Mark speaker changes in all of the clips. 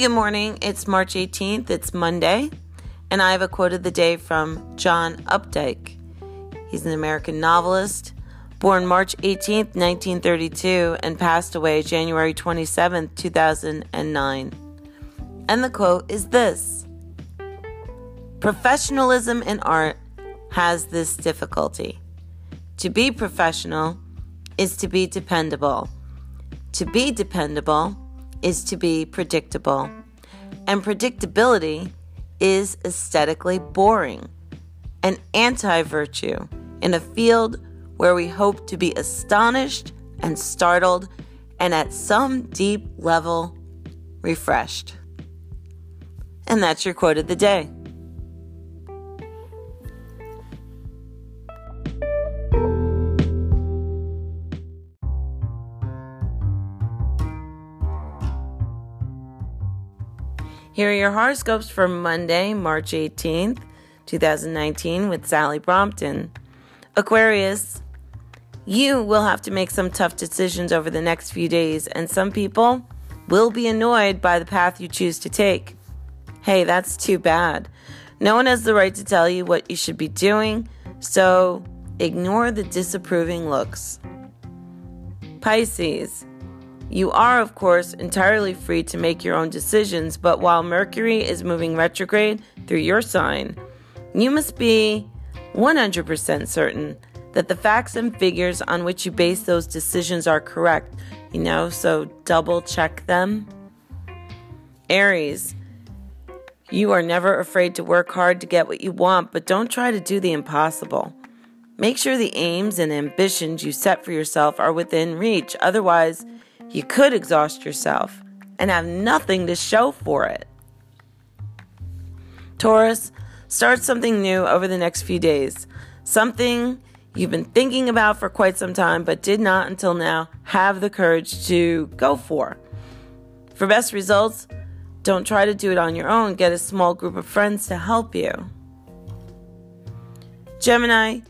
Speaker 1: Good morning. It's March 18th. It's Monday, and I have a quote of the day from John Updike. He's an American novelist, born March 18th, 1932, and passed away January 27th, 2009. And the quote is this Professionalism in art has this difficulty. To be professional is to be dependable. To be dependable is to be predictable. And predictability is aesthetically boring, an anti virtue in a field where we hope to be astonished and startled and at some deep level refreshed. And that's your quote of the day. Here are your horoscopes for Monday, March 18th, 2019, with Sally Brompton. Aquarius, you will have to make some tough decisions over the next few days, and some people will be annoyed by the path you choose to take. Hey, that's too bad. No one has the right to tell you what you should be doing, so ignore the disapproving looks. Pisces, you are, of course, entirely free to make your own decisions, but while Mercury is moving retrograde through your sign, you must be 100% certain that the facts and figures on which you base those decisions are correct, you know, so double check them. Aries, you are never afraid to work hard to get what you want, but don't try to do the impossible. Make sure the aims and ambitions you set for yourself are within reach, otherwise, you could exhaust yourself and have nothing to show for it. Taurus, start something new over the next few days. Something you've been thinking about for quite some time but did not until now have the courage to go for. For best results, don't try to do it on your own. Get a small group of friends to help you. Gemini,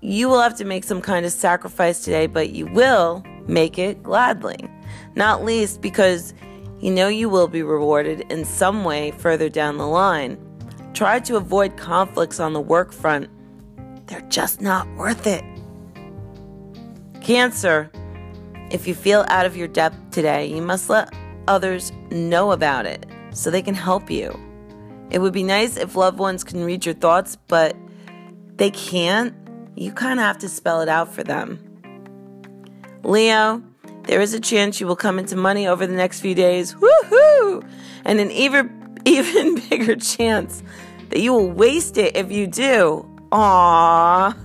Speaker 1: you will have to make some kind of sacrifice today, but you will make it gladly. Not least because you know you will be rewarded in some way further down the line. Try to avoid conflicts on the work front. They're just not worth it. Cancer. If you feel out of your depth today, you must let others know about it so they can help you. It would be nice if loved ones can read your thoughts, but they can't. You kind of have to spell it out for them. Leo, there is a chance you will come into money over the next few days. Woohoo! And an even, even bigger chance that you will waste it if you do. Aww.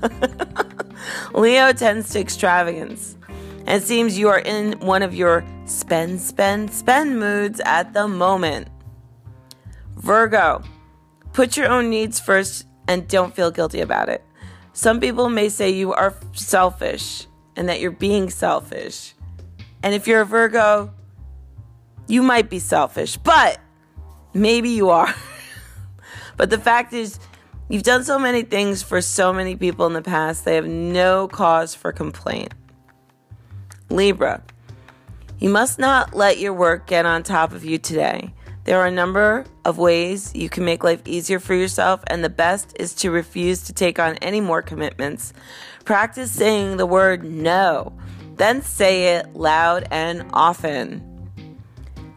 Speaker 1: Leo tends to extravagance. And it seems you are in one of your spend, spend, spend moods at the moment. Virgo, put your own needs first and don't feel guilty about it. Some people may say you are selfish and that you're being selfish. And if you're a Virgo, you might be selfish, but maybe you are. but the fact is, you've done so many things for so many people in the past, they have no cause for complaint. Libra, you must not let your work get on top of you today. There are a number of ways you can make life easier for yourself, and the best is to refuse to take on any more commitments. Practice saying the word no, then say it loud and often.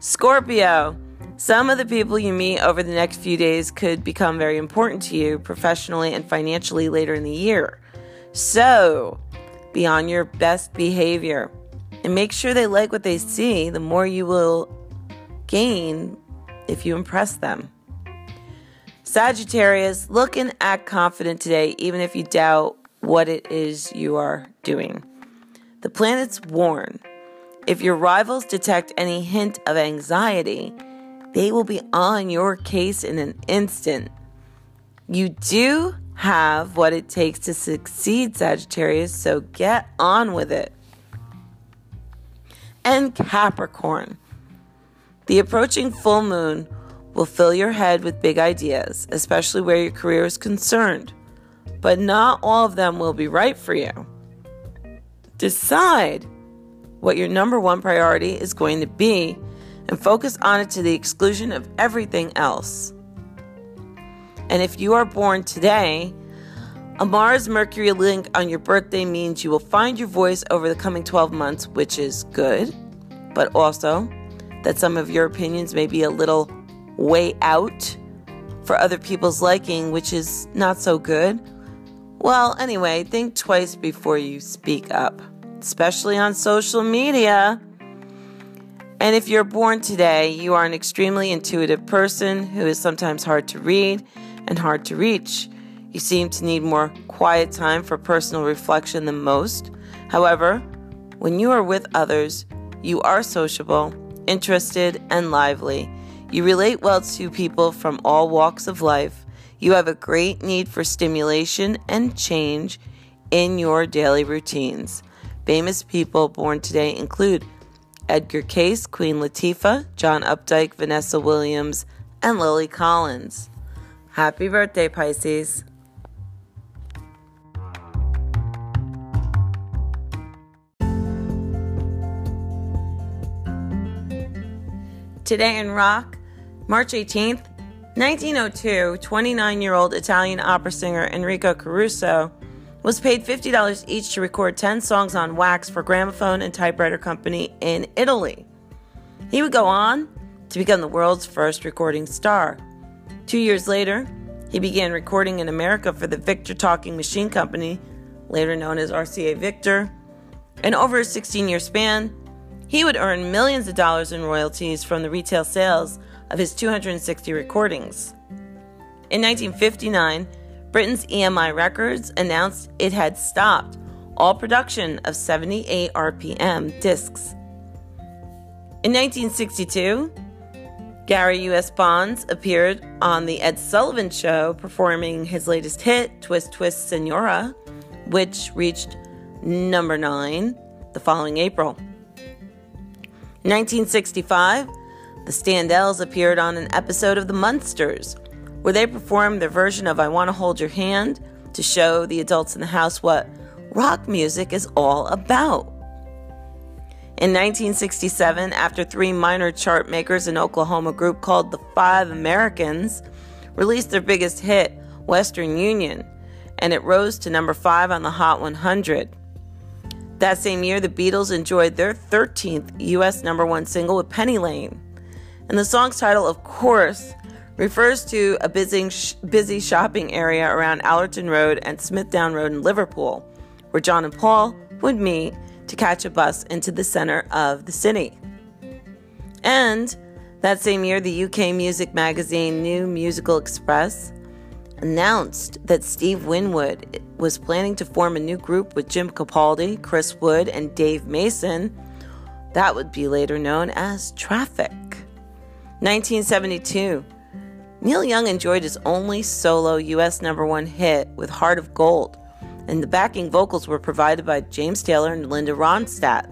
Speaker 1: Scorpio, some of the people you meet over the next few days could become very important to you professionally and financially later in the year. So, be on your best behavior and make sure they like what they see, the more you will gain if you impress them. Sagittarius, look and act confident today, even if you doubt what it is you are doing. The planets warn if your rivals detect any hint of anxiety, they will be on your case in an instant. You do have what it takes to succeed, Sagittarius, so get on with it. And Capricorn. The approaching full moon will fill your head with big ideas, especially where your career is concerned. But not all of them will be right for you. Decide what your number one priority is going to be and focus on it to the exclusion of everything else. And if you are born today, a Mars Mercury link on your birthday means you will find your voice over the coming 12 months, which is good, but also that some of your opinions may be a little way out for other people's liking, which is not so good. Well, anyway, think twice before you speak up, especially on social media. And if you're born today, you are an extremely intuitive person who is sometimes hard to read and hard to reach. You seem to need more quiet time for personal reflection than most. However, when you are with others, you are sociable, interested, and lively. You relate well to people from all walks of life. You have a great need for stimulation and change in your daily routines. Famous people born today include Edgar Cayce, Queen Latifah, John Updike, Vanessa Williams, and Lily Collins. Happy birthday, Pisces. Today in rock, March 18th, 1902, 29 year old Italian opera singer Enrico Caruso was paid $50 each to record 10 songs on wax for Gramophone and Typewriter Company in Italy. He would go on to become the world's first recording star. Two years later, he began recording in America for the Victor Talking Machine Company, later known as RCA Victor. And over a 16 year span, he would earn millions of dollars in royalties from the retail sales of his 260 recordings. In 1959, Britain's EMI Records announced it had stopped all production of 78 RPM discs. In 1962, Gary U.S. Bonds appeared on The Ed Sullivan Show performing his latest hit, Twist Twist Senora, which reached number nine the following April. In 1965, the Standells appeared on an episode of The Munsters where they performed their version of I Want to Hold Your Hand to show the adults in the house what rock music is all about. In 1967, after three minor chart makers, in Oklahoma group called the Five Americans released their biggest hit, Western Union, and it rose to number five on the Hot 100. That same year, the Beatles enjoyed their 13th U.S. number one single with Penny Lane. And the song's title, of course, refers to a busy, busy shopping area around Allerton Road and Smithdown Road in Liverpool, where John and Paul would meet to catch a bus into the center of the city. And that same year, the UK music magazine New Musical Express announced that Steve Winwood was planning to form a new group with Jim Capaldi, Chris Wood, and Dave Mason. That would be later known as Traffic. 1972. Neil Young enjoyed his only solo US number one hit with Heart of Gold, and the backing vocals were provided by James Taylor and Linda Ronstadt.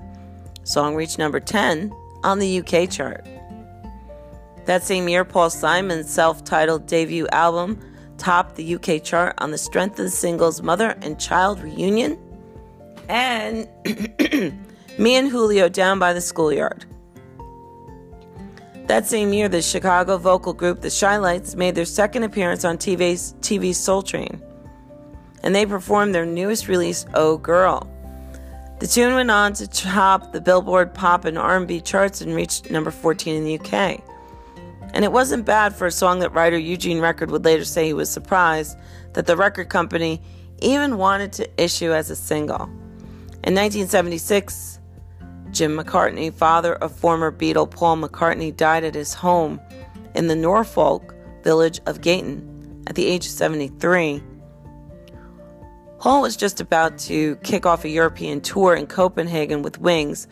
Speaker 1: Song reached number 10 on the UK chart. That same year, Paul Simon's self titled debut album topped the UK chart on the strength of the singles Mother and Child Reunion and Me and Julio Down by the Schoolyard. That same year, the Chicago vocal group The Chi-Lites made their second appearance on TV's, TV's Soul Train, and they performed their newest release, Oh Girl. The tune went on to top the Billboard Pop and R&B charts and reached number 14 in the UK. And it wasn't bad for a song that writer Eugene Record would later say he was surprised that the record company even wanted to issue as a single. In 1976, Jim McCartney, father of former Beatle Paul McCartney, died at his home in the Norfolk village of Gayton at the age of 73. Paul was just about to kick off a European tour in Copenhagen with Wings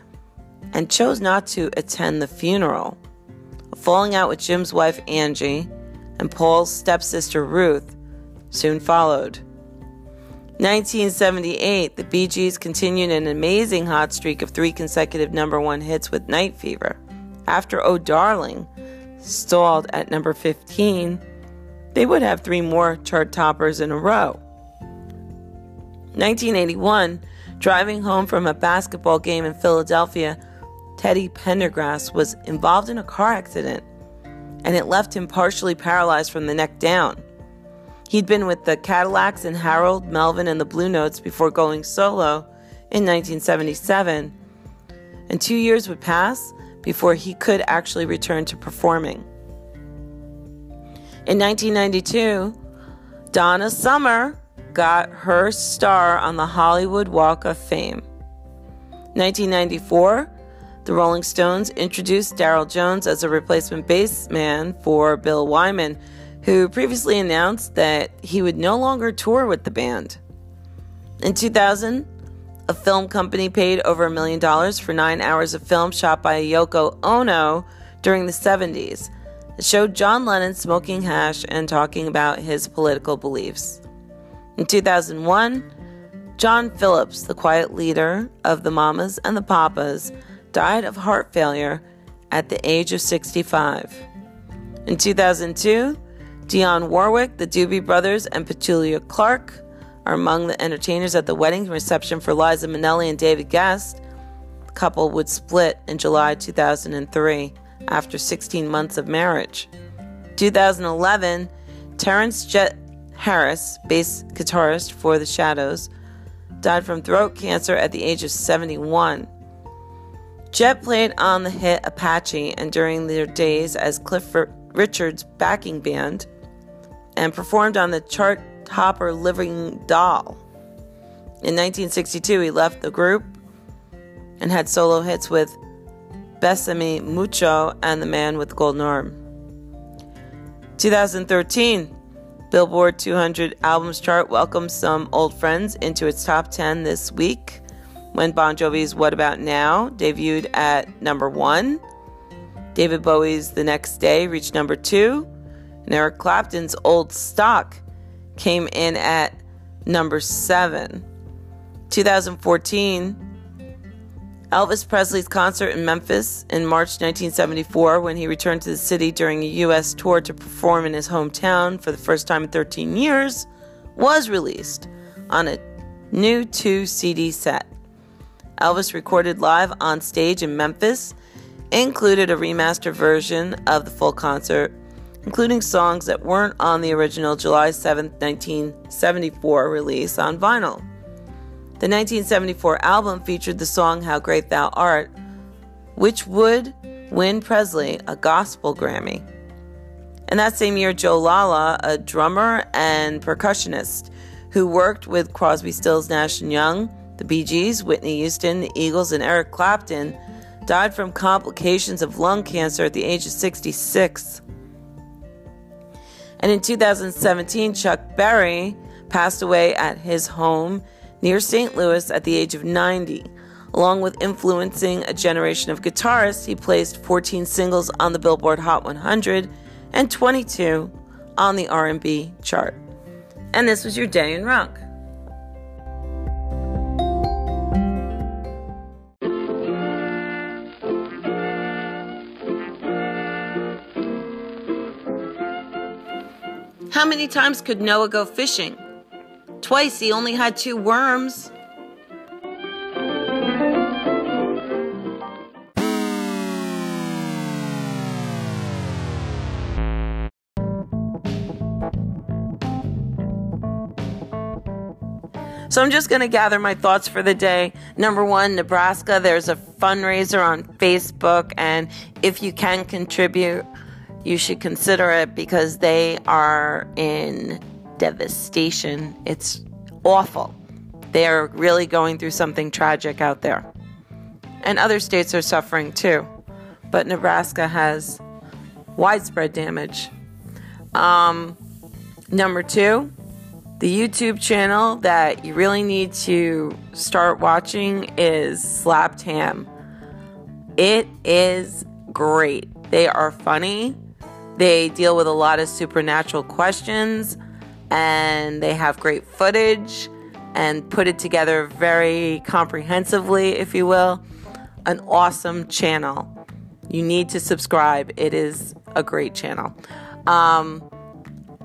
Speaker 1: and chose not to attend the funeral. Falling out with Jim's wife Angie and Paul's stepsister Ruth soon followed. 1978, the Bee Gees continued an amazing hot streak of three consecutive number one hits with Night Fever. After Oh Darling stalled at number 15, they would have three more chart toppers in a row. 1981, driving home from a basketball game in Philadelphia, Teddy Pendergrass, was involved in a car accident and it left him partially paralyzed from the neck down. He'd been with the Cadillacs and Harold, Melvin, and the Blue Notes before going solo in 1977, and two years would pass before he could actually return to performing. In 1992, Donna Summer got her star on the Hollywood Walk of Fame. 1994, the Rolling Stones introduced Darryl Jones as a replacement bassman for Bill Wyman, who previously announced that he would no longer tour with the band. In 2000, a film company paid over a million dollars for nine hours of film shot by Yoko Ono during the 70s. It showed John Lennon smoking hash and talking about his political beliefs. In 2001, John Phillips, the quiet leader of the Mamas and the Papas, died of heart failure at the age of 65. In 2002, Dionne Warwick, the Doobie Brothers, and Petula Clark are among the entertainers at the wedding reception for Liza Minnelli and David Gest. The couple would split in July 2003 after 16 months of marriage. 2011, Terence Jet Harris, bass guitarist for The Shadows, died from throat cancer at the age of 71. Jet played on the hit Apache and during their days as Cliff Richard's backing band and performed on the chart topper Living Doll. In 1962, he left the group and had solo hits with Besame Mucho and The Man with the Golden Arm. 2013, Billboard 200 Albums Chart welcomes some old friends into its top 10 this week when Bon Jovi's What About Now debuted at number one. David Bowie's The Next Day reached number two. And Eric Clapton's Old Sock came in at number seven. 2014, Elvis Presley's concert in Memphis in March 1974, when he returned to the city during a U.S. tour to perform in his hometown for the first time in 13 years, was released on a new 2 CD set. Elvis recorded live on stage in Memphis, included a remastered version of the full concert including songs that weren't on the original July 7, 1974 release on vinyl. The 1974 album featured the song How Great Thou Art, which would win Presley a gospel Grammy. And that same year, Joe Lala, a drummer and percussionist who worked with Crosby, Stills, Nash and Young, the Bee Gees, Whitney Houston, the Eagles, and Eric Clapton, died from complications of lung cancer at the age of 66. And in 2017, Chuck Berry passed away at his home near St. Louis at the age of 90. Along with influencing a generation of guitarists, he placed 14 singles on the Billboard Hot 100 and 22 on the R&B chart. And this was your day in rock. How many times could Noah go fishing? Twice he only had two worms. So I'm just going to gather my thoughts for the day. Number one, Nebraska, there's a fundraiser on Facebook, and if you can contribute, you should consider it because they are in devastation. It's awful. They're really going through something tragic out there. And other states are suffering too. But Nebraska has widespread damage. Um, number two, the YouTube channel that you really need to start watching is Slapped Ham. It is great. They are funny. They deal with a lot of supernatural questions and they have great footage and put it together very comprehensively, if you will. An awesome channel. You need to subscribe. It is a great channel. Um,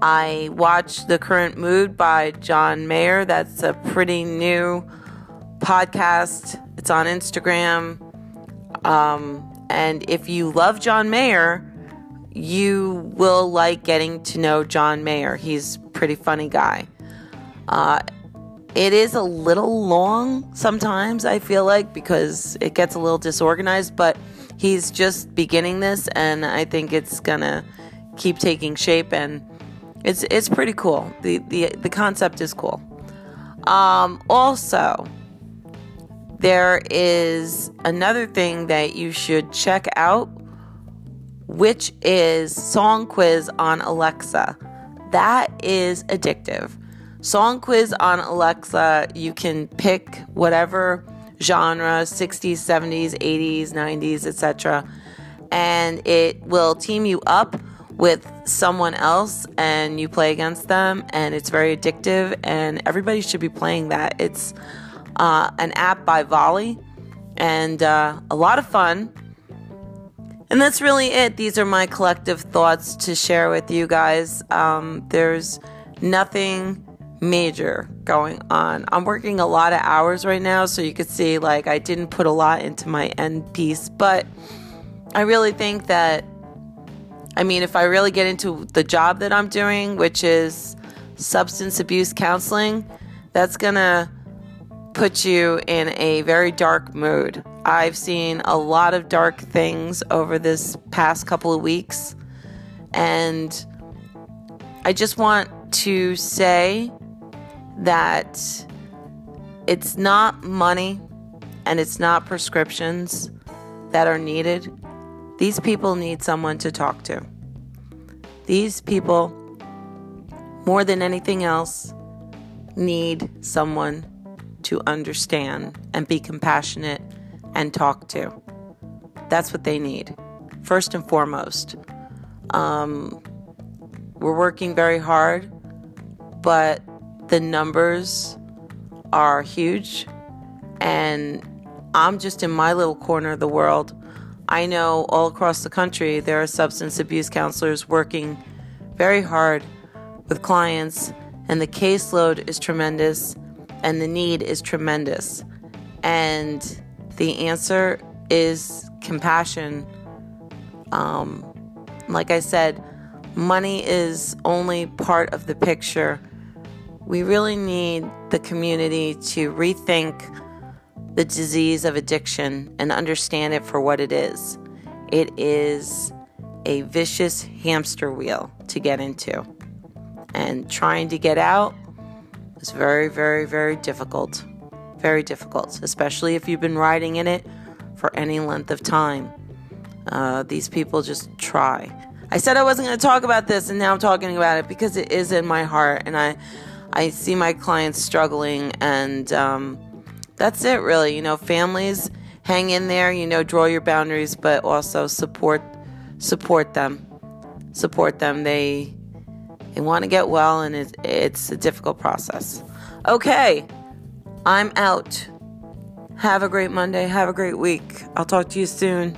Speaker 1: I watched The Current Mood by John Mayer. That's a pretty new podcast. It's on Instagram. Um, and if you love John Mayer, you will like getting to know John Mayer. He's a pretty funny guy. Uh, it is a little long sometimes, I feel like, because it gets a little disorganized, but he's just beginning this, and I think it's gonna keep taking shape, and it's it's pretty cool. The the the concept is cool. Um, also, there is another thing that you should check out, which is Song Quiz on Alexa. That is addictive. Song quiz on Alexa, you can pick whatever genre 60s, 70s, 80s, 90s, etc. And it will team you up with someone else and you play against them, and it's very addictive. And everybody should be playing that. It's uh, an app by Volley and uh, a lot of fun. And that's really it. These are my collective thoughts to share with you guys. Um, there's nothing major going on. I'm working a lot of hours right now, so you could see like I didn't put a lot into my end piece, but I really think that I mean, if I really get into the job that I'm doing, which is substance abuse counseling, that's going to put you in a very dark mood. I've seen a lot of dark things over this past couple of weeks, and I just want to say that it's not money and it's not prescriptions that are needed. These people need someone to talk to. These people, more than anything else, need someone to understand and be compassionate and talk to. That's what they need, first and foremost. Um, we're working very hard, but the numbers are huge and I'm just in my little corner of the world. I know all across the country there are substance abuse counselors working very hard with clients, and the caseload is tremendous and the need is tremendous. And the answer is compassion. Um, like I said, money is only part of the picture we really need the community to rethink the disease of addiction and understand it for what it is. It is a vicious hamster wheel to get into. And trying to get out is very, very, very difficult. Very difficult, especially if you've been riding in it for any length of time. Uh, these people just try. I said I wasn't going to talk about this, and now I'm talking about it because it is in my heart, and I I see my clients struggling, and um, that's it, really. You know, families hang in there. You know, draw your boundaries, but also support support them. Support them. They they want to get well, and it, it's a difficult process. Okay, I'm out. Have a great Monday. Have a great week. I'll talk to you soon.